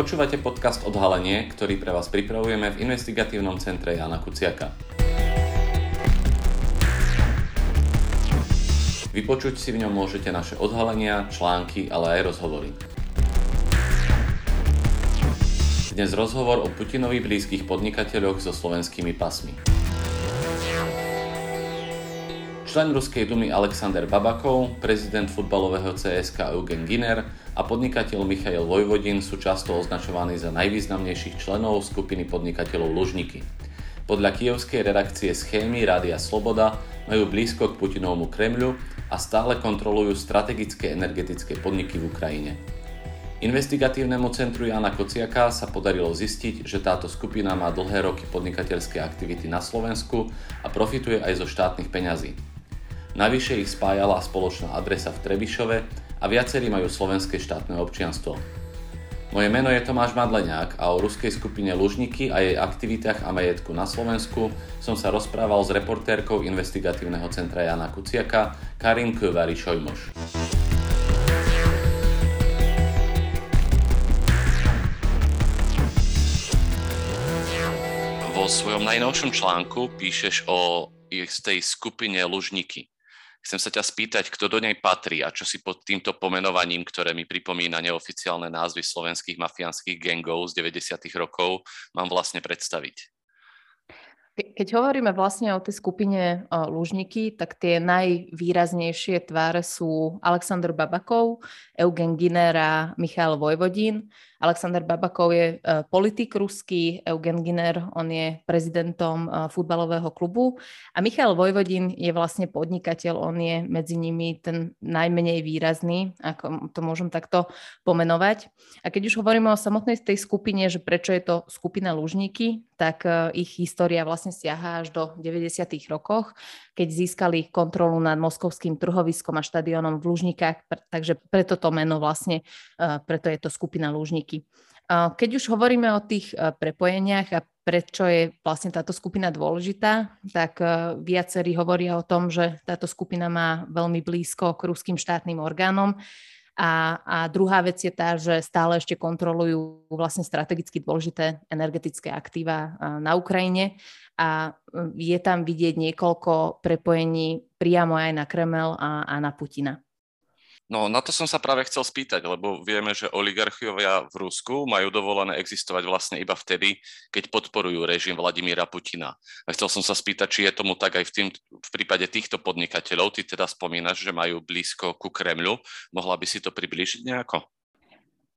Počúvate podcast Odhalenie, ktorý pre vás pripravujeme v investigatívnom centre Jana Kuciaka. Vypočuť si v ňom môžete naše odhalenia, články, ale aj rozhovory. Dnes rozhovor o Putinovi blízkych podnikateľoch so slovenskými pasmi. Člen Ruskej dumy Alexander Babakov, prezident futbalového CSK Eugen Giner a podnikateľ Michail Vojvodin sú často označovaní za najvýznamnejších členov skupiny podnikateľov Lužniky. Podľa kievskej redakcie Schémy Rádia Sloboda majú blízko k Putinovmu Kremľu a stále kontrolujú strategické energetické podniky v Ukrajine. Investigatívnemu centru Jana Kociaka sa podarilo zistiť, že táto skupina má dlhé roky podnikateľské aktivity na Slovensku a profituje aj zo štátnych peňazí. Navyše ich spájala spoločná adresa v Trebišove a viacerí majú slovenské štátne občianstvo. Moje meno je Tomáš Madleniak a o ruskej skupine Lužniky a jej aktivitách a majetku na Slovensku som sa rozprával s reportérkou investigatívneho centra Jana Kuciaka Karin Kövary Šojmoš. Vo svojom najnovšom článku píšeš o tej skupine Lužniky. Chcem sa ťa spýtať, kto do nej patrí a čo si pod týmto pomenovaním, ktoré mi pripomína neoficiálne názvy slovenských mafiánskych gangov z 90. rokov, mám vlastne predstaviť. Keď hovoríme vlastne o tej skupine Lužníky, tak tie najvýraznejšie tváre sú Aleksandr Babakov, Eugen Giner a Michal Vojvodín. Alexander Babakov je e, politik ruský, Eugen Giner, on je prezidentom e, futbalového klubu a Michal Vojvodin je vlastne podnikateľ, on je medzi nimi ten najmenej výrazný, ako to môžem takto pomenovať. A keď už hovoríme o samotnej tej skupine, že prečo je to skupina Lužníky, tak e, ich história vlastne siaha až do 90. rokoch, keď získali kontrolu nad moskovským trhoviskom a štadiónom v Lužnikách, takže preto to meno vlastne, preto je to skupina Lužníky podniky. Keď už hovoríme o tých e, prepojeniach a prečo je vlastne táto skupina dôležitá, tak e, viacerí hovoria o tom, že táto skupina má veľmi blízko k ruským štátnym orgánom. A, a druhá vec je tá, že stále ešte kontrolujú vlastne strategicky dôležité energetické aktíva na Ukrajine a je tam vidieť niekoľko prepojení priamo aj na Kremel a, a na Putina. No na to som sa práve chcel spýtať, lebo vieme, že oligarchiovia v Rusku majú dovolené existovať vlastne iba vtedy, keď podporujú režim Vladimíra Putina. A chcel som sa spýtať, či je tomu tak aj v, tým, v prípade týchto podnikateľov. Ty teda spomínaš, že majú blízko ku Kremľu. Mohla by si to približiť nejako?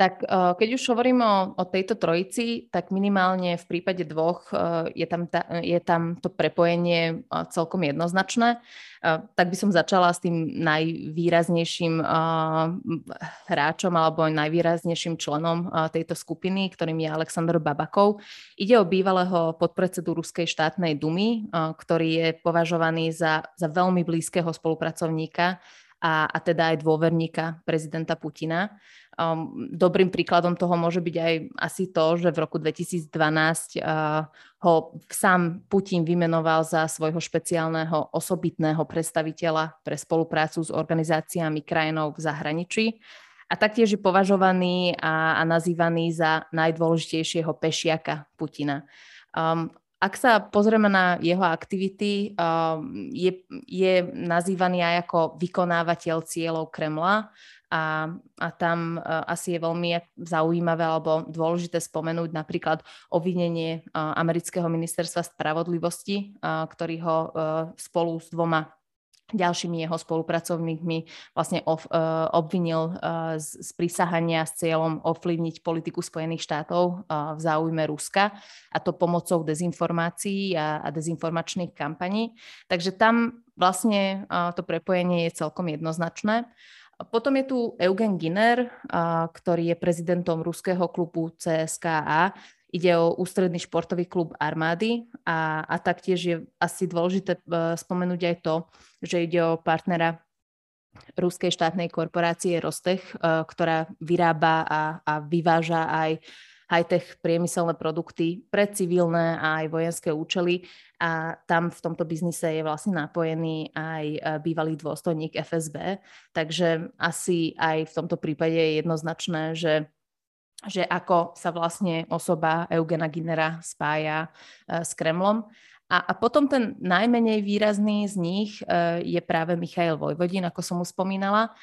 Tak eh, keď už hovorím o, o tejto trojici, tak minimálne v prípade dvoch eh, je tam, ta, je tam to prepojenie eh, celkom jednoznačné. Tak by som začala s tým najvýraznejším hráčom alebo najvýraznejším členom tejto skupiny, ktorým je Aleksandr Babakov. Ide o bývalého podpredsedu Ruskej štátnej dumy, ktorý je považovaný za, za veľmi blízkeho spolupracovníka a, a teda aj dôverníka prezidenta Putina. Um, dobrým príkladom toho môže byť aj asi to, že v roku 2012 uh, ho sám Putin vymenoval za svojho špeciálneho osobitného predstaviteľa pre spoluprácu s organizáciami krajinov v zahraničí a taktiež je považovaný a, a nazývaný za najdôležitejšieho pešiaka Putina. Um, ak sa pozrieme na jeho aktivity, um, je, je nazývaný aj ako vykonávateľ cieľov Kremla a, a tam uh, asi je veľmi zaujímavé alebo dôležité spomenúť napríklad obvinenie uh, amerického ministerstva spravodlivosti, uh, ktorý ho spolu s dvoma ďalšími jeho spolupracovníkmi vlastne ov, uh, obvinil uh, z, z prisahania s cieľom ovplyvniť politiku Spojených štátov uh, v záujme Ruska a to pomocou dezinformácií a, a dezinformačných kampaní. Takže tam vlastne uh, to prepojenie je celkom jednoznačné. Potom je tu Eugen Giner, ktorý je prezidentom ruského klubu CSKA. Ide o ústredný športový klub armády a, a taktiež je asi dôležité e, spomenúť aj to, že ide o partnera ruskej štátnej korporácie Rostech, e, ktorá vyrába a, a vyváža aj high-tech priemyselné produkty pre civilné a aj vojenské účely. A tam v tomto biznise je vlastne napojený aj e, bývalý dôstojník FSB, takže asi aj v tomto prípade je jednoznačné, že že ako sa vlastne osoba Eugena Ginera spája s Kremlom. A, a potom ten najmenej výrazný z nich je práve Michail Vojvodin, ako som mu spomínala,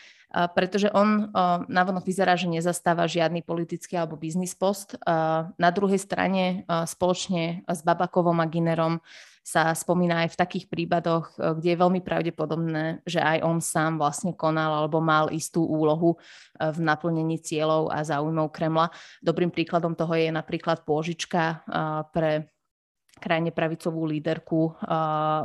pretože on navonok vyzerá, že nezastáva žiadny politický alebo biznis post. Na druhej strane spoločne s Babakovom a Ginerom sa spomína aj v takých prípadoch, kde je veľmi pravdepodobné, že aj on sám vlastne konal alebo mal istú úlohu v naplnení cieľov a záujmov Kremla. Dobrým príkladom toho je napríklad pôžička pre krajne pravicovú líderku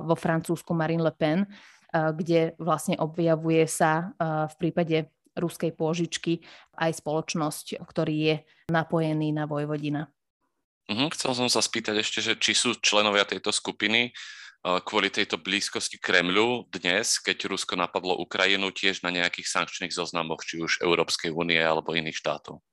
vo Francúzsku Marine Le Pen, kde vlastne objavuje sa v prípade ruskej pôžičky aj spoločnosť, ktorý je napojený na Vojvodina. Uh-huh, chcel som sa spýtať ešte, že či sú členovia tejto skupiny kvôli tejto blízkosti Kremľu dnes, keď Rusko napadlo Ukrajinu, tiež na nejakých sankčných zoznamoch, či už Európskej únie alebo iných štátov?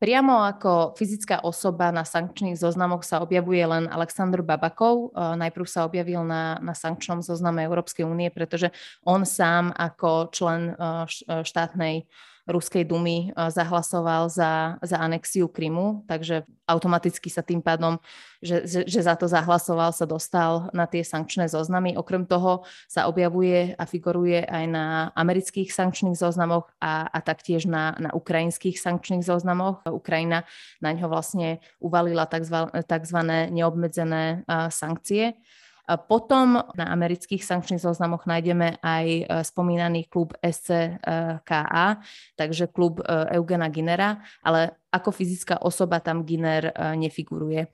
Priamo ako fyzická osoba na sankčných zoznamoch sa objavuje len Aleksandr Babakov. E, najprv sa objavil na, na sankčnom zozname Európskej únie, pretože on sám ako člen e, e, štátnej Ruskej dumy zahlasoval za, za anexiu Krymu, takže automaticky sa tým pádom, že, že, že za to zahlasoval, sa dostal na tie sankčné zoznamy. Okrem toho sa objavuje a figuruje aj na amerických sankčných zoznamoch a, a taktiež na, na ukrajinských sankčných zoznamoch. Ukrajina na ňo vlastne uvalila tzv. neobmedzené sankcie. Potom na amerických sankčných zoznamoch nájdeme aj e, spomínaný klub SCKA, takže klub e, Eugena Ginera, ale ako fyzická osoba tam Giner e, nefiguruje.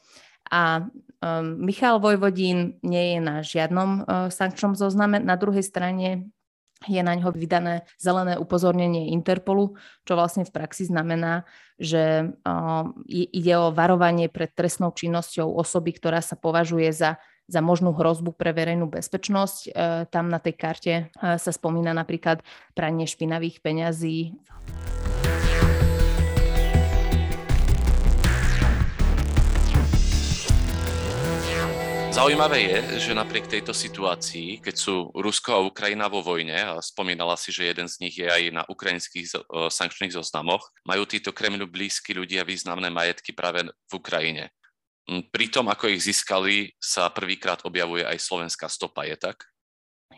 A Michal Vojvodín nie je na žiadnom sankčnom zozname. Na druhej strane je na ňo vydané zelené upozornenie Interpolu, čo vlastne v praxi znamená, že ide o varovanie pred trestnou činnosťou osoby, ktorá sa považuje za za možnú hrozbu pre verejnú bezpečnosť. E, tam na tej karte e, sa spomína napríklad pranie špinavých peňazí. Zaujímavé je, že napriek tejto situácii, keď sú Rusko a Ukrajina vo vojne, a spomínala si, že jeden z nich je aj na ukrajinských e, sankčných zoznamoch, majú títo Kremľu blízky ľudia významné majetky práve v Ukrajine. Pri tom, ako ich získali, sa prvýkrát objavuje aj slovenská stopa, je tak?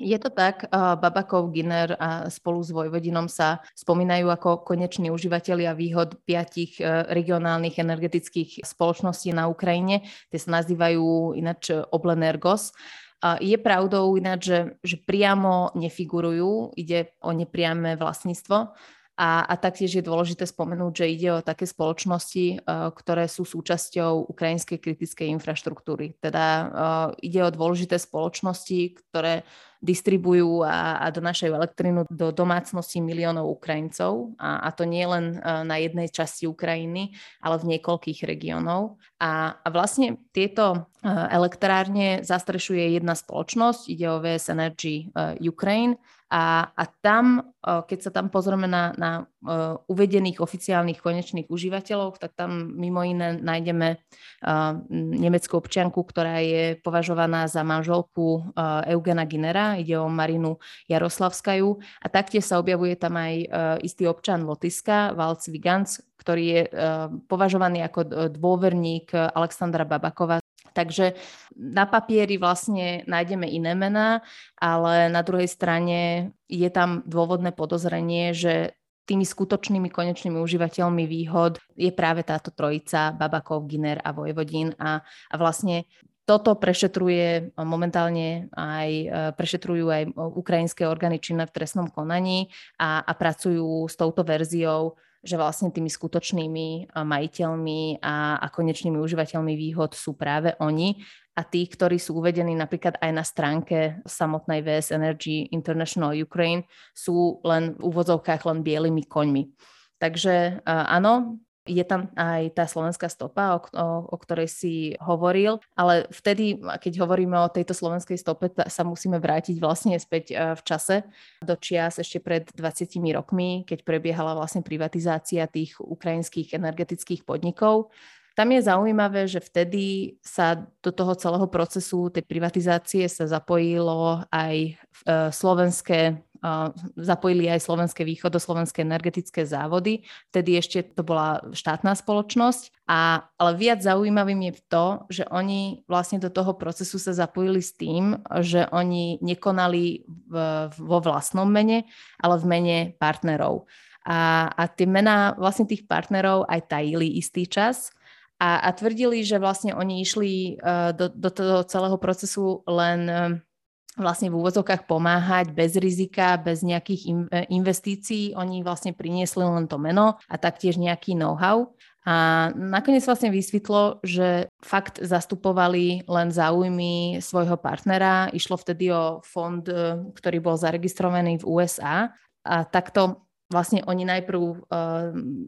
Je to tak, Babakov, Giner a spolu s Vojvodinom sa spomínajú ako koneční užívateľia výhod piatich e, regionálnych energetických spoločností na Ukrajine. Tie sa nazývajú ináč Oblenergos. Je pravdou ináč, že, že priamo nefigurujú, ide o nepriame vlastníctvo a, a taktiež je dôležité spomenúť, že ide o také spoločnosti, uh, ktoré sú súčasťou ukrajinskej kritickej infraštruktúry. Teda uh, ide o dôležité spoločnosti, ktoré distribujú a, a donášajú elektrínu do domácností miliónov Ukrajincov a, a to nie len uh, na jednej časti Ukrajiny, ale v niekoľkých regiónov. A, a vlastne tieto elektrárne zastrešuje jedna spoločnosť, ide o VS Energy Ukraine a, a tam, keď sa tam pozrieme na, na uvedených oficiálnych konečných užívateľov, tak tam mimo iné nájdeme nemeckú občianku, ktorá je považovaná za manželku Eugena Ginera, ide o Marinu Jaroslavskajú a taktiež sa objavuje tam aj istý občan Lotiska, Valc Vigans, ktorý je považovaný ako dôverník Alexandra Babakova Takže na papieri vlastne nájdeme iné mená, ale na druhej strane je tam dôvodné podozrenie, že tými skutočnými konečnými užívateľmi výhod je práve táto trojica Babakov, Giner a Vojvodín. A, a vlastne toto prešetruje momentálne aj, prešetrujú aj ukrajinské orgány činné v trestnom konaní a, a pracujú s touto verziou že vlastne tými skutočnými majiteľmi a, a konečnými užívateľmi výhod sú práve oni a tí, ktorí sú uvedení napríklad aj na stránke samotnej VS Energy International Ukraine, sú len v úvodzovkách len bielými koňmi. Takže áno, je tam aj tá slovenská stopa, o, o, o ktorej si hovoril, ale vtedy, keď hovoríme o tejto slovenskej stope, sa musíme vrátiť vlastne späť e, v čase do čias ešte pred 20 rokmi, keď prebiehala vlastne privatizácia tých ukrajinských energetických podnikov. Tam je zaujímavé, že vtedy sa do toho celého procesu tej privatizácie sa zapojilo aj e, slovenské zapojili aj slovenské východoslovenské energetické závody. Vtedy ešte to bola štátna spoločnosť. A, ale viac zaujímavým je to, že oni vlastne do toho procesu sa zapojili s tým, že oni nekonali v, vo vlastnom mene, ale v mene partnerov. A, a tie mená vlastne tých partnerov aj tajili istý čas a, a tvrdili, že vlastne oni išli uh, do, do toho celého procesu len vlastne v úvodzovkách pomáhať bez rizika, bez nejakých uh, investícií. Oni vlastne priniesli len to meno a taktiež nejaký know-how. A nakoniec vlastne vysvetlo, že fakt zastupovali len záujmy svojho partnera. Išlo vtedy o fond, ktorý bol zaregistrovaný v USA. A takto vlastne oni najprv uh,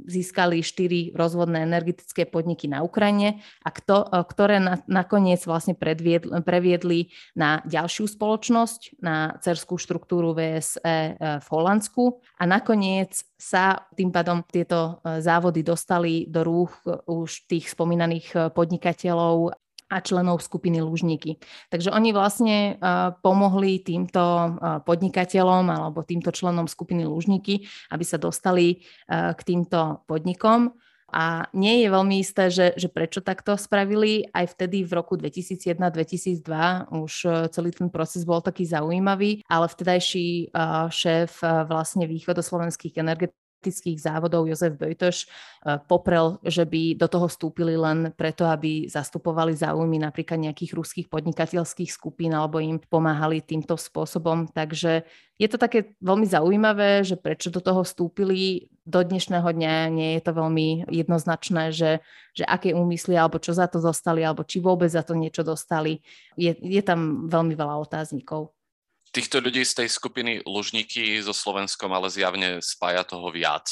získali štyri rozvodné energetické podniky na Ukrajine, a kto, uh, ktoré na, nakoniec vlastne predviedli, previedli na ďalšiu spoločnosť, na cerskú štruktúru VSE uh, v Holandsku. A nakoniec sa tým pádom tieto závody dostali do rúch už tých spomínaných podnikateľov a členov skupiny Lužníky. Takže oni vlastne pomohli týmto podnikateľom alebo týmto členom skupiny Lužníky, aby sa dostali k týmto podnikom. A nie je veľmi isté, že, že prečo takto spravili. Aj vtedy v roku 2001-2002 už celý ten proces bol taký zaujímavý, ale vtedajší šéf vlastne východoslovenských energetických praktických závodov Jozef Bojtoš eh, poprel, že by do toho vstúpili len preto, aby zastupovali záujmy napríklad nejakých ruských podnikateľských skupín alebo im pomáhali týmto spôsobom. Takže je to také veľmi zaujímavé, že prečo do toho vstúpili. Do dnešného dňa nie je to veľmi jednoznačné, že, že aké úmysly alebo čo za to dostali, alebo či vôbec za to niečo dostali. Je, je tam veľmi veľa otáznikov týchto ľudí z tej skupiny Lužníky so Slovenskom ale zjavne spája toho viac.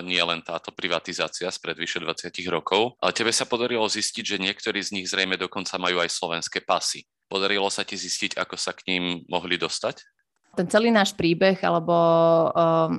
Nie len táto privatizácia spred vyše 20 rokov. Ale tebe sa podarilo zistiť, že niektorí z nich zrejme dokonca majú aj slovenské pasy. Podarilo sa ti zistiť, ako sa k ním mohli dostať? Ten celý náš príbeh, alebo um,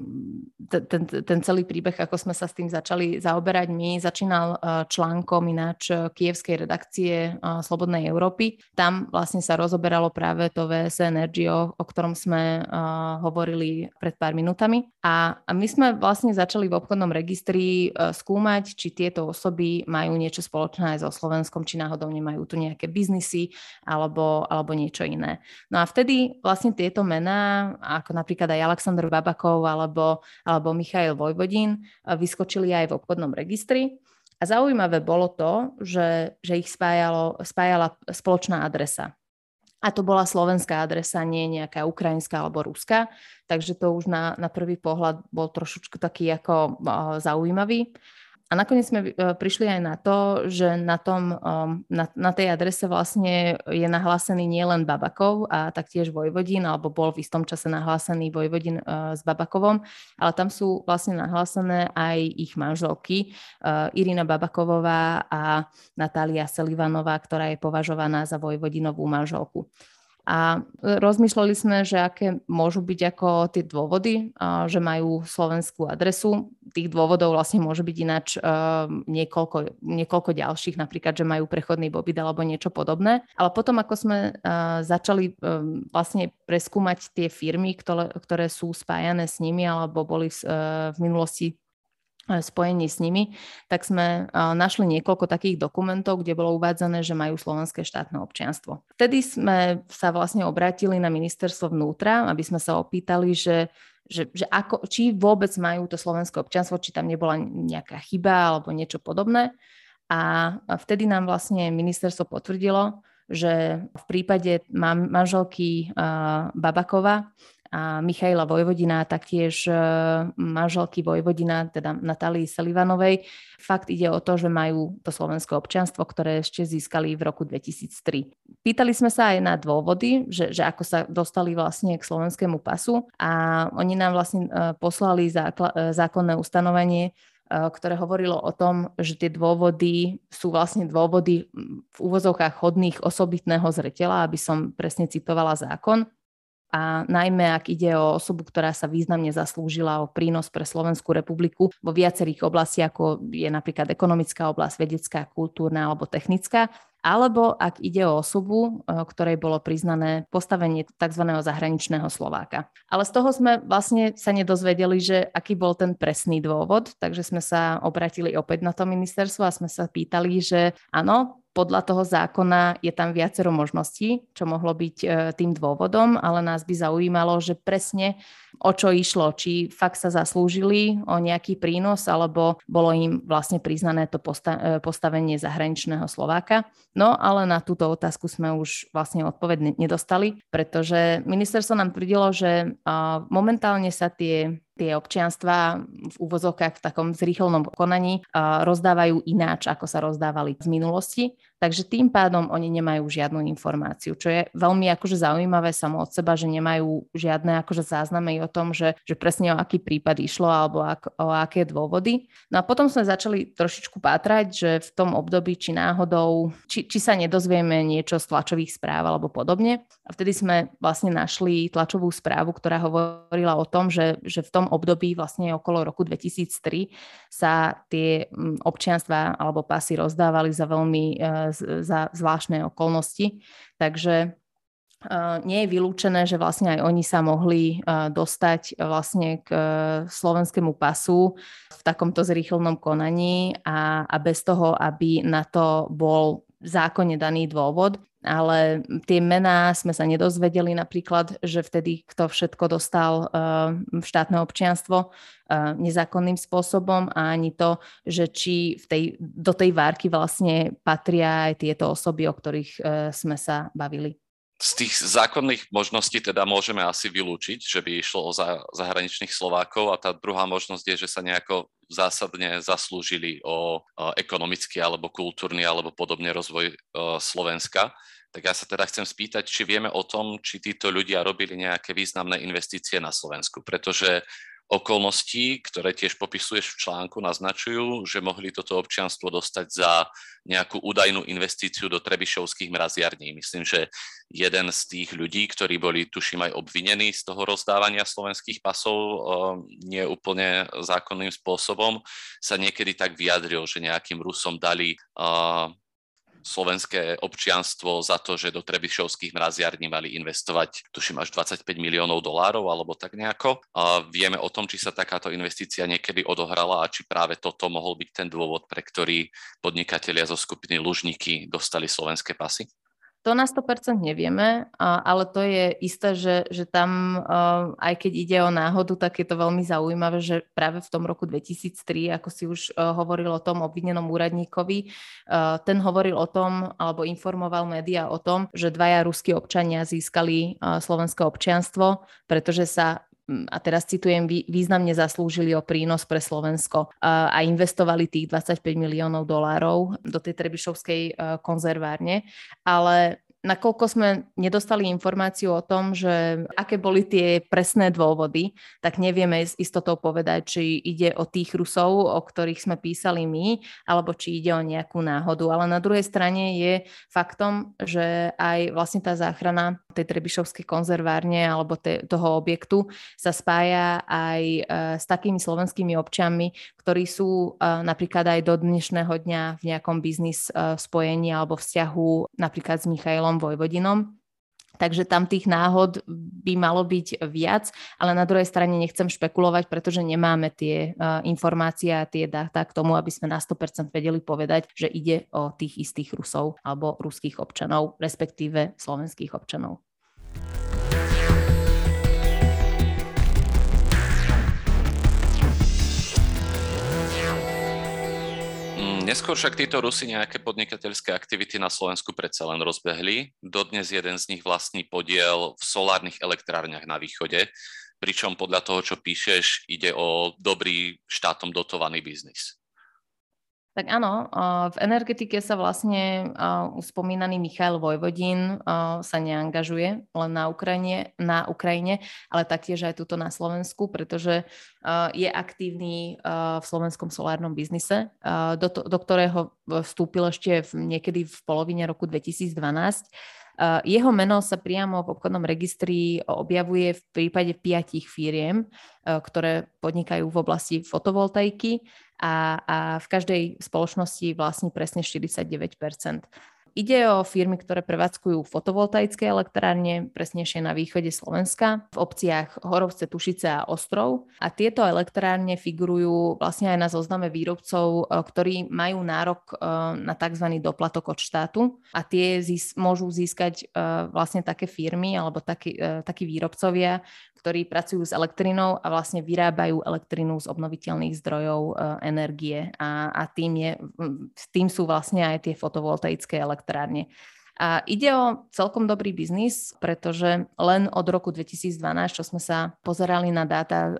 ten, ten celý príbeh, ako sme sa s tým začali zaoberať my, začínal uh, článkom ináč uh, kievskej redakcie uh, Slobodnej Európy. Tam vlastne sa rozoberalo práve to VS Energy, o, o ktorom sme uh, hovorili pred pár minútami. A, a my sme vlastne začali v obchodnom registri uh, skúmať, či tieto osoby majú niečo spoločné aj so Slovenskom, či náhodou nemajú tu nejaké biznisy alebo, alebo niečo iné. No a vtedy vlastne tieto mená ako napríklad aj Aleksandr Babakov alebo, alebo Michail Vojvodín, vyskočili aj v obchodnom registri. A zaujímavé bolo to, že, že ich spájalo, spájala spoločná adresa. A to bola slovenská adresa, nie nejaká ukrajinská alebo ruská. Takže to už na, na prvý pohľad bol trošičku taký ako uh, zaujímavý. A nakoniec sme e, prišli aj na to, že na, tom, na, na tej adrese vlastne je nahlásený nielen Babakov a taktiež Vojvodín, alebo bol v istom čase nahlásený Vojvodín e, s Babakovom, ale tam sú vlastne nahlásené aj ich manželky, e, Irina Babakovová a Natália Selivanová, ktorá je považovaná za Vojvodinovú manželku. A rozmýšľali sme, že aké môžu byť ako tie dôvody, že majú slovenskú adresu. Tých dôvodov vlastne môže byť ináč niekoľko, niekoľko ďalších, napríklad, že majú prechodný pobyt alebo niečo podobné. Ale potom, ako sme začali vlastne preskúmať tie firmy, ktoré, ktoré sú spájané s nimi alebo boli v minulosti spojení s nimi, tak sme našli niekoľko takých dokumentov, kde bolo uvádzané, že majú slovenské štátne občianstvo. Vtedy sme sa vlastne obrátili na ministerstvo vnútra, aby sme sa opýtali, že že, že ako, či vôbec majú to slovenské občianstvo, či tam nebola nejaká chyba alebo niečo podobné. A vtedy nám vlastne ministerstvo potvrdilo, že v prípade manželky Babakova a Michaila Vojvodina, taktiež e, manželky Vojvodina, teda Natálii Selivanovej. Fakt ide o to, že majú to slovenské občianstvo, ktoré ešte získali v roku 2003. Pýtali sme sa aj na dôvody, že, že ako sa dostali vlastne k slovenskému pasu a oni nám vlastne e, poslali zákla, e, zákonné ustanovenie, ktoré hovorilo o tom, že tie dôvody sú vlastne dôvody v úvozovkách chodných osobitného zretela, aby som presne citovala zákon a najmä ak ide o osobu, ktorá sa významne zaslúžila o prínos pre Slovenskú republiku vo viacerých oblastiach, ako je napríklad ekonomická oblasť, vedecká, kultúrna alebo technická. alebo ak ide o osobu, e, ktorej bolo priznané postavenie tzv. zahraničného Slováka. Ale z toho sme vlastne sa nedozvedeli, že aký bol ten presný dôvod, takže sme sa obratili opäť na to ministerstvo a sme sa pýtali, že áno, podľa toho zákona je tam viacero možností, čo mohlo byť e, tým dôvodom, ale nás by zaujímalo, že presne o čo išlo, či fakt sa zaslúžili o nejaký prínos, alebo bolo im vlastne priznané to posta- e, postavenie zahraničného Slováka. No ale na túto otázku sme už vlastne odpoveď nedostali, pretože ministerstvo nám tvrdilo, že momentálne sa tie tie občianstva v úvozovkách v takom zrýchlnom konaní rozdávajú ináč, ako sa rozdávali z minulosti. Takže tým pádom oni nemajú žiadnu informáciu, čo je veľmi akože zaujímavé samo od seba, že nemajú žiadne akože záznamy o tom, že, že presne o aký prípad išlo alebo ak, o aké dôvody. No a potom sme začali trošičku pátrať, že v tom období, či náhodou, či, či sa nedozvieme niečo z tlačových správ alebo podobne. A vtedy sme vlastne našli tlačovú správu, ktorá hovorila o tom, že, že v tom období vlastne okolo roku 2003 sa tie mm, občianstva alebo pasy rozdávali za veľmi e, za zvláštne okolnosti. Takže nie je vylúčené, že vlastne aj oni sa mohli dostať vlastne k slovenskému pasu v takomto zrýchlenom konaní a, a bez toho, aby na to bol zákonne daný dôvod, ale tie mená sme sa nedozvedeli napríklad, že vtedy kto všetko dostal uh, štátne občianstvo uh, nezákonným spôsobom a ani to, že či v tej, do tej várky vlastne patria aj tieto osoby, o ktorých uh, sme sa bavili z tých zákonných možností teda môžeme asi vylúčiť, že by išlo o zahraničných Slovákov a tá druhá možnosť je, že sa nejako zásadne zaslúžili o ekonomický alebo kultúrny alebo podobne rozvoj Slovenska. Tak ja sa teda chcem spýtať, či vieme o tom, či títo ľudia robili nejaké významné investície na Slovensku, pretože okolností, ktoré tiež popisuješ v článku, naznačujú, že mohli toto občianstvo dostať za nejakú údajnú investíciu do Trebišovských mraziarní. Myslím, že jeden z tých ľudí, ktorí boli, tuším, aj obvinení z toho rozdávania slovenských pasov nie úplne zákonným spôsobom, sa niekedy tak vyjadril, že nejakým Rusom dali slovenské občianstvo za to, že do Trebišovských mraziarní mali investovať, tuším, až 25 miliónov dolárov alebo tak nejako. A vieme o tom, či sa takáto investícia niekedy odohrala a či práve toto mohol byť ten dôvod, pre ktorý podnikatelia zo skupiny Lužníky dostali slovenské pasy? To na 100% nevieme, ale to je isté, že, že tam, aj keď ide o náhodu, tak je to veľmi zaujímavé, že práve v tom roku 2003, ako si už hovoril o tom obvinenom úradníkovi, ten hovoril o tom, alebo informoval médiá o tom, že dvaja ruskí občania získali slovenské občianstvo, pretože sa a teraz citujem, významne zaslúžili o prínos pre Slovensko a investovali tých 25 miliónov dolárov do tej Trebišovskej e, konzervárne, ale nakoľko sme nedostali informáciu o tom, že aké boli tie presné dôvody, tak nevieme s istotou povedať, či ide o tých Rusov, o ktorých sme písali my, alebo či ide o nejakú náhodu. Ale na druhej strane je faktom, že aj vlastne tá záchrana tej Trebišovskej konzervárne alebo te, toho objektu sa spája aj e, s takými slovenskými občanmi, ktorí sú e, napríklad aj do dnešného dňa v nejakom biznis e, spojení alebo vzťahu napríklad s Michailom Vojvodinom. Takže tam tých náhod by malo byť viac, ale na druhej strane nechcem špekulovať, pretože nemáme tie uh, informácie a tie dáta k tomu, aby sme na 100% vedeli povedať, že ide o tých istých Rusov alebo ruských občanov, respektíve slovenských občanov. Neskôr však títo Rusi nejaké podnikateľské aktivity na Slovensku predsa len rozbehli. Dodnes jeden z nich vlastní podiel v solárnych elektrárniach na východe, pričom podľa toho, čo píšeš, ide o dobrý štátom dotovaný biznis. Tak áno, v energetike sa vlastne spomínaný Michail Vojvodín sa neangažuje len na Ukrajine, na Ukrajine, ale taktiež aj tuto na Slovensku, pretože je aktívny v slovenskom solárnom biznise, do, to, do ktorého vstúpil ešte v, niekedy v polovine roku 2012. Jeho meno sa priamo v obchodnom registri objavuje v prípade piatich firiem, ktoré podnikajú v oblasti fotovoltaiky a, a v každej spoločnosti vlastní presne 49%. Ide o firmy, ktoré prevádzkujú fotovoltaické elektrárne, presnejšie na východe Slovenska, v obciach Horovce, Tušice a Ostrov. A tieto elektrárne figurujú vlastne aj na zozname výrobcov, e, ktorí majú nárok e, na tzv. doplatok od štátu a tie zís- môžu získať e, vlastne také firmy alebo takí, takí výrobcovia, ktorí pracujú s elektrinou a vlastne vyrábajú elektrinu z obnoviteľných zdrojov energie a, a tým, je, tým sú vlastne aj tie fotovoltaické elektrárne. A ide o celkom dobrý biznis, pretože len od roku 2012, čo sme sa pozerali na dáta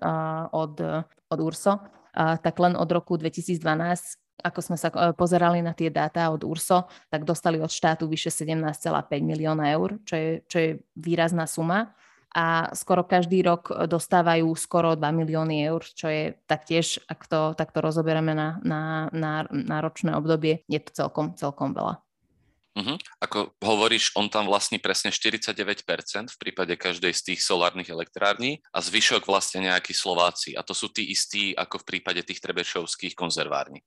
od, od URSO, tak len od roku 2012 ako sme sa e, pozerali na tie dáta od URSO, tak dostali od štátu vyše 17,5 milióna eur, čo je, čo je výrazná suma a skoro každý rok dostávajú skoro 2 milióny eur, čo je taktiež, ak to takto rozoberieme na, na, na, na ročné obdobie, je to celkom, celkom veľa. Uh-huh. Ako hovoríš, on tam vlastní presne 49% v prípade každej z tých solárnych elektrární a zvyšok vlastne nejakí Slováci. A to sú tí istí ako v prípade tých trebešovských konzervární.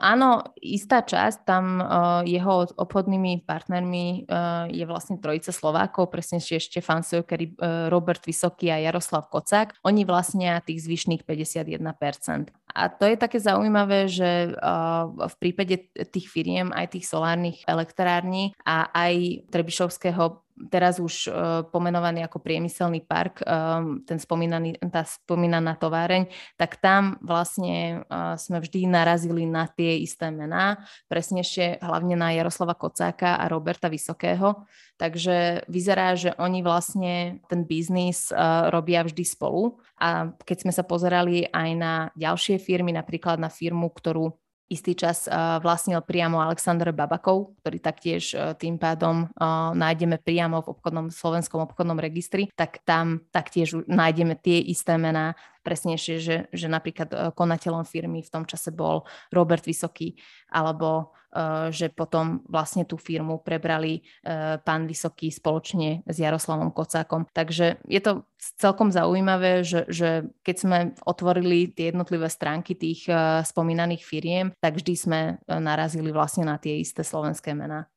Áno, istá časť tam uh, jeho obchodnými partnermi uh, je vlastne trojica Slovákov, presne ešte Štefan Sojker, uh, Robert Vysoký a Jaroslav Kocák. Oni vlastnia tých zvyšných 51%. A to je také zaujímavé, že uh, v prípade tých firiem, aj tých solárnych elektrární a aj Trebišovského teraz už uh, pomenovaný ako priemyselný park, um, ten spomínaný, tá spomínaná továreň, tak tam vlastne uh, sme vždy narazili na tie isté mená, presnejšie hlavne na Jaroslava Kocáka a Roberta Vysokého. Takže vyzerá, že oni vlastne ten biznis robia vždy spolu. A keď sme sa pozerali aj na ďalšie firmy, napríklad na firmu, ktorú istý čas uh, vlastnil priamo Aleksandr Babakov, ktorý taktiež uh, tým pádom uh, nájdeme priamo v obchodnom, slovenskom obchodnom registri, tak tam taktiež nájdeme tie isté mená, presnejšie, že, že napríklad konateľom firmy v tom čase bol Robert Vysoký, alebo Eh, že potom vlastne tú firmu prebrali eh, pán Vysoký spoločne s Jaroslavom Kocákom. Takže je to celkom zaujímavé, že, že keď sme otvorili tie jednotlivé stránky tých spomínaných firiem, tak vždy sme narazili vlastne na tie isté slovenské mená.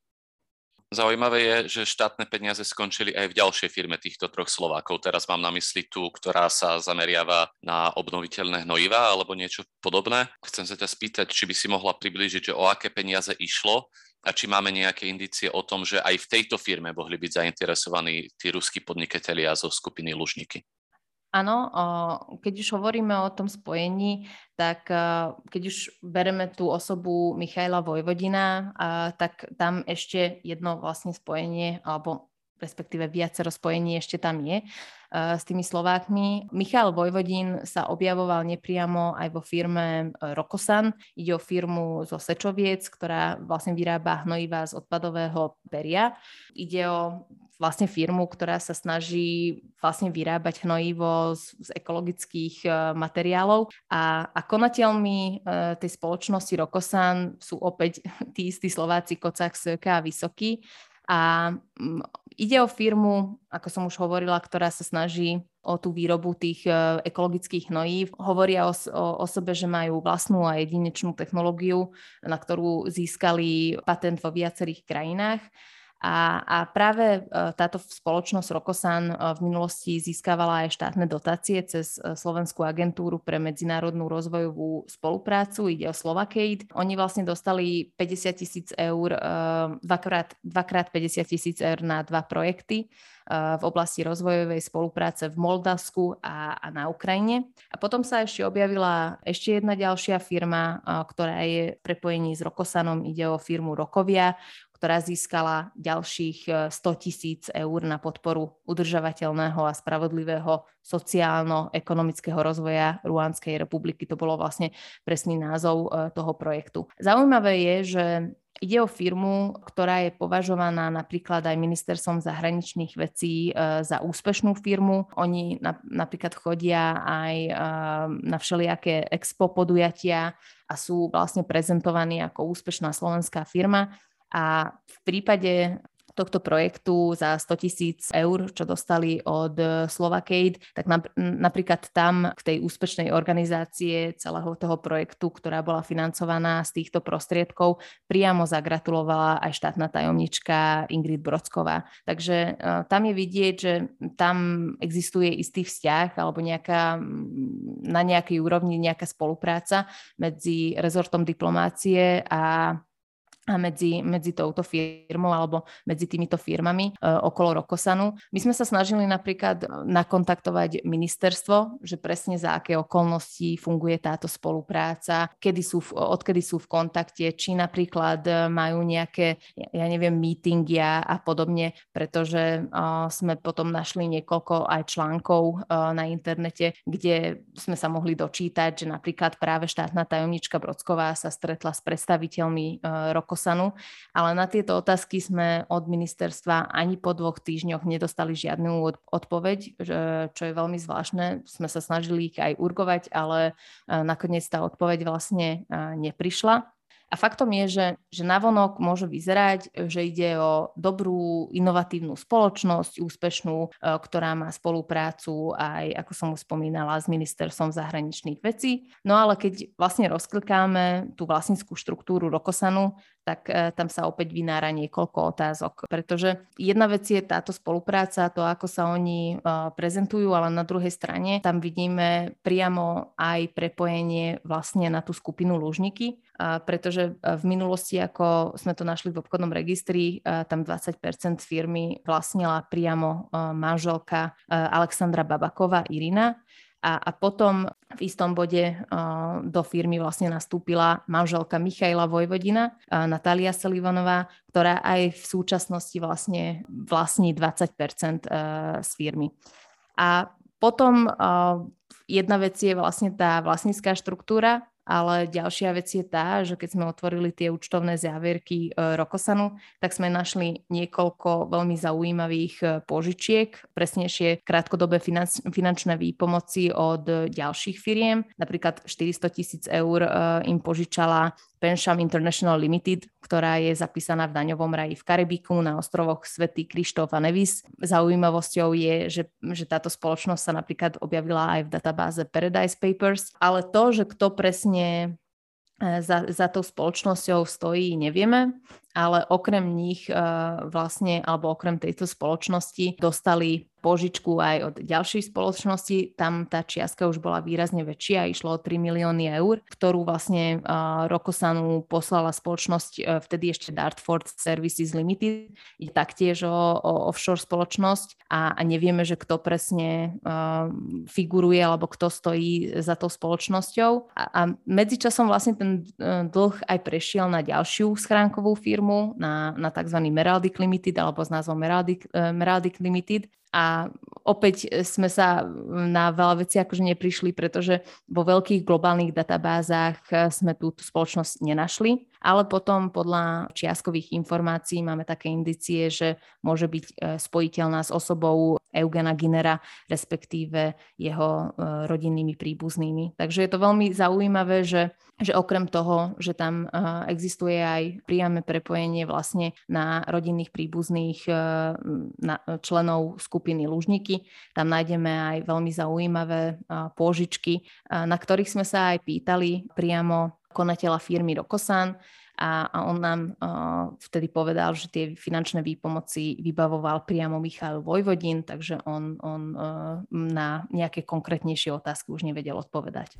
Zaujímavé je, že štátne peniaze skončili aj v ďalšej firme týchto troch Slovákov. Teraz mám na mysli tú, ktorá sa zameriava na obnoviteľné hnojiva alebo niečo podobné. Chcem sa ťa spýtať, či by si mohla priblížiť, že o aké peniaze išlo a či máme nejaké indície o tom, že aj v tejto firme mohli byť zainteresovaní tí ruskí podnikatelia zo skupiny Lužníky. Áno, keď už hovoríme o tom spojení, tak keď už bereme tú osobu Michaila Vojvodina, tak tam ešte jedno vlastne spojenie, alebo respektíve viacero spojení ešte tam je s tými Slovákmi. Michal Vojvodín sa objavoval nepriamo aj vo firme Rokosan. Ide o firmu zo Sečoviec, ktorá vlastne vyrába hnojiva z odpadového peria. Ide o vlastne firmu, ktorá sa snaží vlastne vyrábať hnojivo z, z ekologických uh, materiálov a, a konateľmi tej spoločnosti Rokosan sú opäť tí istí Slováci Kocák, Söka a Vysoký. A um, ide o firmu, ako som už hovorila, ktorá sa snaží o tú výrobu tých uh, ekologických hnojív. Hovoria o, o, o sebe, že majú vlastnú a jedinečnú technológiu, na ktorú získali patent vo viacerých krajinách a, a práve e, táto spoločnosť Rokosan e, v minulosti získavala aj štátne dotácie cez e, Slovenskú agentúru pre medzinárodnú rozvojovú spoluprácu, ide o Slovakade. Oni vlastne dostali 50 tisíc eur, dvakrát, dvakrát 50 tisíc eur na dva projekty v oblasti rozvojovej spolupráce v Moldavsku a, a na Ukrajine. A potom sa ešte objavila ešte jedna ďalšia firma, ktorá je v prepojení s Rokosanom. Ide o firmu Rokovia, ktorá získala ďalších 100 e, tisíc eur na podporu udržavateľného a spravodlivého sociálno-ekonomického rozvoja Ruánskej republiky. To bolo vlastne presný názov e, toho projektu. Zaujímavé je, že Ide o firmu, ktorá je považovaná napríklad aj ministerstvom zahraničných vecí e, za úspešnú firmu. Oni napríklad chodia aj na všelijaké expo podujatia a sú vlastne prezentovaní ako úspešná slovenská firma. A v prípade tohto projektu za 100 tisíc eur, čo dostali od Slovakade, tak napríklad tam k tej úspešnej organizácie celého toho projektu, ktorá bola financovaná z týchto prostriedkov, priamo zagratulovala aj štátna tajomnička Ingrid Brodsková. Takže tam je vidieť, že tam existuje istý vzťah alebo nejaká, na nejakej úrovni nejaká spolupráca medzi rezortom diplomácie a a medzi, medzi touto firmou alebo medzi týmito firmami e, okolo Rokosanu. My sme sa snažili napríklad nakontaktovať ministerstvo, že presne za aké okolnosti funguje táto spolupráca, kedy sú, odkedy sú v kontakte, či napríklad majú nejaké, ja neviem, meetingy a podobne, pretože uh, sme potom našli niekoľko aj článkov uh, na internete, kde sme sa mohli dočítať, že napríklad práve štátna tajomnička Brodsková sa stretla s predstaviteľmi uh, Rakosanu, ale na tieto otázky sme od ministerstva ani po dvoch týždňoch nedostali žiadnu odpoveď, čo je veľmi zvláštne. Sme sa snažili ich aj urgovať, ale e, nakoniec tá odpoveď vlastne e, neprišla. A faktom je, že, že navonok môže vyzerať, že ide o dobrú, inovatívnu spoločnosť, úspešnú, e, ktorá má spoluprácu aj, ako som už spomínala, s ministerstvom zahraničných vecí. No ale keď vlastne rozklikáme tú vlastnickú štruktúru Rokosanu, tak e, tam sa opäť vynára niekoľko otázok. Pretože jedna vec je táto spolupráca, to ako sa oni e, prezentujú, ale na druhej strane tam vidíme priamo aj prepojenie vlastne na tú skupinu Lužníky, pretože v minulosti, ako sme to našli v obchodnom registri, tam 20% firmy vlastnila priamo manželka Alexandra Babaková Irina a, a potom v istom bode uh, do firmy vlastne nastúpila manželka Michaila Vojvodina, uh, Natália Selivanová, ktorá aj v súčasnosti vlastne vlastní 20% uh, z firmy. A potom jedna vec je vlastne tá vlastnícká štruktúra, ale ďalšia vec je tá, že keď sme otvorili tie účtovné závierky e, Rokosanu, tak sme našli niekoľko veľmi zaujímavých e, požičiek, presnejšie krátkodobé finančné výpomoci od ďalších firiem. Napríklad 400 tisíc eur e, im požičala Pensham International Limited, ktorá je zapísaná v daňovom raji v Karibiku na ostrovoch Svetý Krištof a Nevis. Zaujímavosťou je, že, že táto spoločnosť sa napríklad objavila aj v databáze Paradise Papers, ale to, že kto presne e, za, za tou spoločnosťou stojí, nevieme ale okrem nich e, vlastne, alebo okrem tejto spoločnosti dostali požičku aj od ďalšej spoločnosti. Tam tá čiastka už bola výrazne väčšia, išlo o 3 milióny eur, ktorú vlastne uh, Rokosanu poslala spoločnosť uh, vtedy ešte Dartford Services Limited. Je taktiež o, o offshore spoločnosť a, a nevieme, že kto presne figuruje alebo kto stojí za tou spoločnosťou. A, a medzičasom vlastne ten dlh aj prešiel na ďalšiu schránkovú firmu, firmu na, na tzv. Meraldic Limited alebo s názvom Meraldic, uh, Meraldic Limited a opäť sme sa na veľa vecí akože neprišli, pretože vo veľkých globálnych databázach sme túto spoločnosť nenašli, ale potom podľa čiastkových informácií máme také indície, že môže byť e, spojiteľná s osobou Eugena Ginera, respektíve jeho e, rodinnými príbuznými. Takže je to veľmi zaujímavé, že, že okrem toho, že tam e, existuje aj priame prepojenie vlastne na rodinných príbuzných na členov skupiny Lužníky. Tam nájdeme aj veľmi zaujímavé pôžičky, na ktorých sme sa aj pýtali priamo konateľa firmy Rokosan a, on nám vtedy povedal, že tie finančné výpomoci vybavoval priamo Michal Vojvodin, takže on, on na nejaké konkrétnejšie otázky už nevedel odpovedať.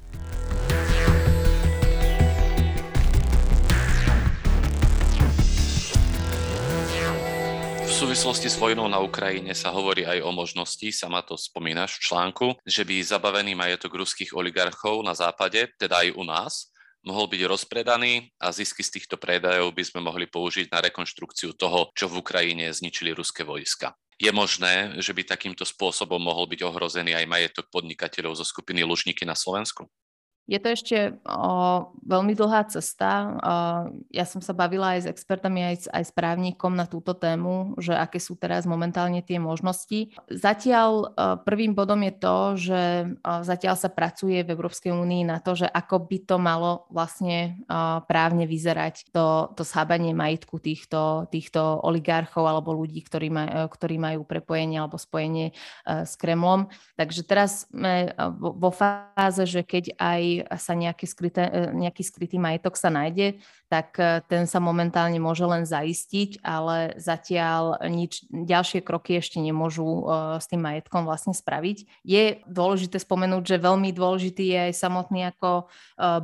Súvislosti s vojnou na Ukrajine sa hovorí aj o možnosti, sama to spomínaš v článku, že by zabavený majetok ruských oligarchov na západe, teda aj u nás, mohol byť rozpredaný a zisky z týchto predajov by sme mohli použiť na rekonštrukciu toho, čo v Ukrajine zničili ruské vojska. Je možné, že by takýmto spôsobom mohol byť ohrozený aj majetok podnikateľov zo skupiny Lužníky na Slovensku? Je to ešte o, veľmi dlhá cesta. O, ja som sa bavila aj s expertami, aj s, aj s právnikom na túto tému, že aké sú teraz momentálne tie možnosti. Zatiaľ o, prvým bodom je to, že o, zatiaľ sa pracuje v Európskej únii na to, že ako by to malo vlastne o, právne vyzerať to, to zhábanie majetku týchto, týchto oligarchov alebo ľudí, ktorí, maj, ktorí majú prepojenie alebo spojenie o, s Kremlom. Takže teraz sme vo fáze, že keď aj sa nejaký, skryté, e, nejaký skrytý majetok sa nájde, tak e, ten sa momentálne môže len zaistiť, ale zatiaľ nič, ďalšie kroky ešte nemôžu e, s tým majetkom vlastne spraviť. Je dôležité spomenúť, že veľmi dôležitý je aj samotný ako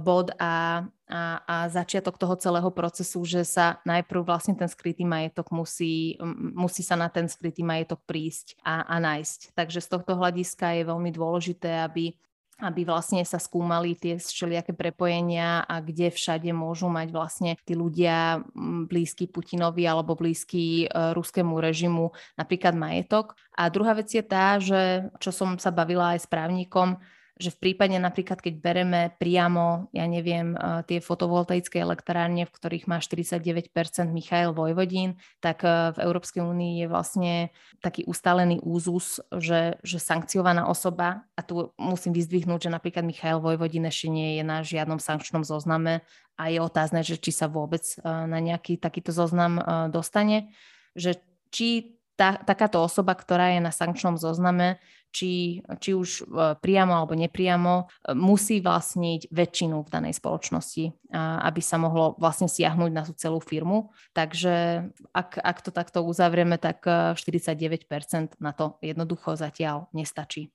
bod a a, a začiatok toho celého procesu, že sa najprv vlastne ten skrytý majetok musí, musí sa na ten skrytý majetok prísť a, a nájsť. Takže z tohto hľadiska je veľmi dôležité, aby aby vlastne sa skúmali tie všelijaké prepojenia a kde všade môžu mať vlastne tí ľudia blízky Putinovi alebo blízky e, ruskému režimu napríklad majetok. A druhá vec je tá, že čo som sa bavila aj s právnikom, že v prípade napríklad, keď bereme priamo, ja neviem, eh, tie fotovoltaické elektrárne, v ktorých má 49% Michail Vojvodín, tak eh, v Európskej únii je vlastne taký ustálený úzus, že, že sankciovaná osoba, a tu musím vyzdvihnúť, že napríklad Michail Vojvodín ešte nie je na žiadnom sankčnom zozname a je otázne, že či sa vôbec eh, na nejaký takýto zoznam dostane, že či tá, takáto osoba, ktorá je na sankčnom zozname, či, či už e, priamo alebo nepriamo, e, musí vlastniť väčšinu v danej spoločnosti, aby sa mohlo vlastne siahnuť na tú celú firmu. Takže ak, ak to takto uzavrieme, tak 49% e, na to jednoducho zatiaľ nestačí.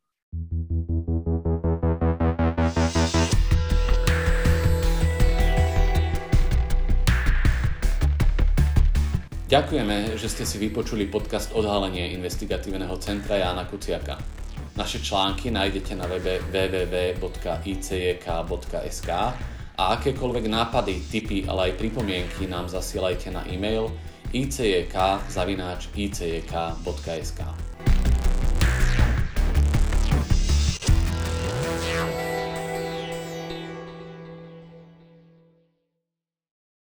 Ďakujeme, že ste si vypočuli podcast Odhalenie investigatívneho centra Jána Kuciaka. Naše články nájdete na webe www.icjk.sk a akékoľvek nápady, tipy, ale aj pripomienky nám zasielajte na e-mail icjk.icjk.sk.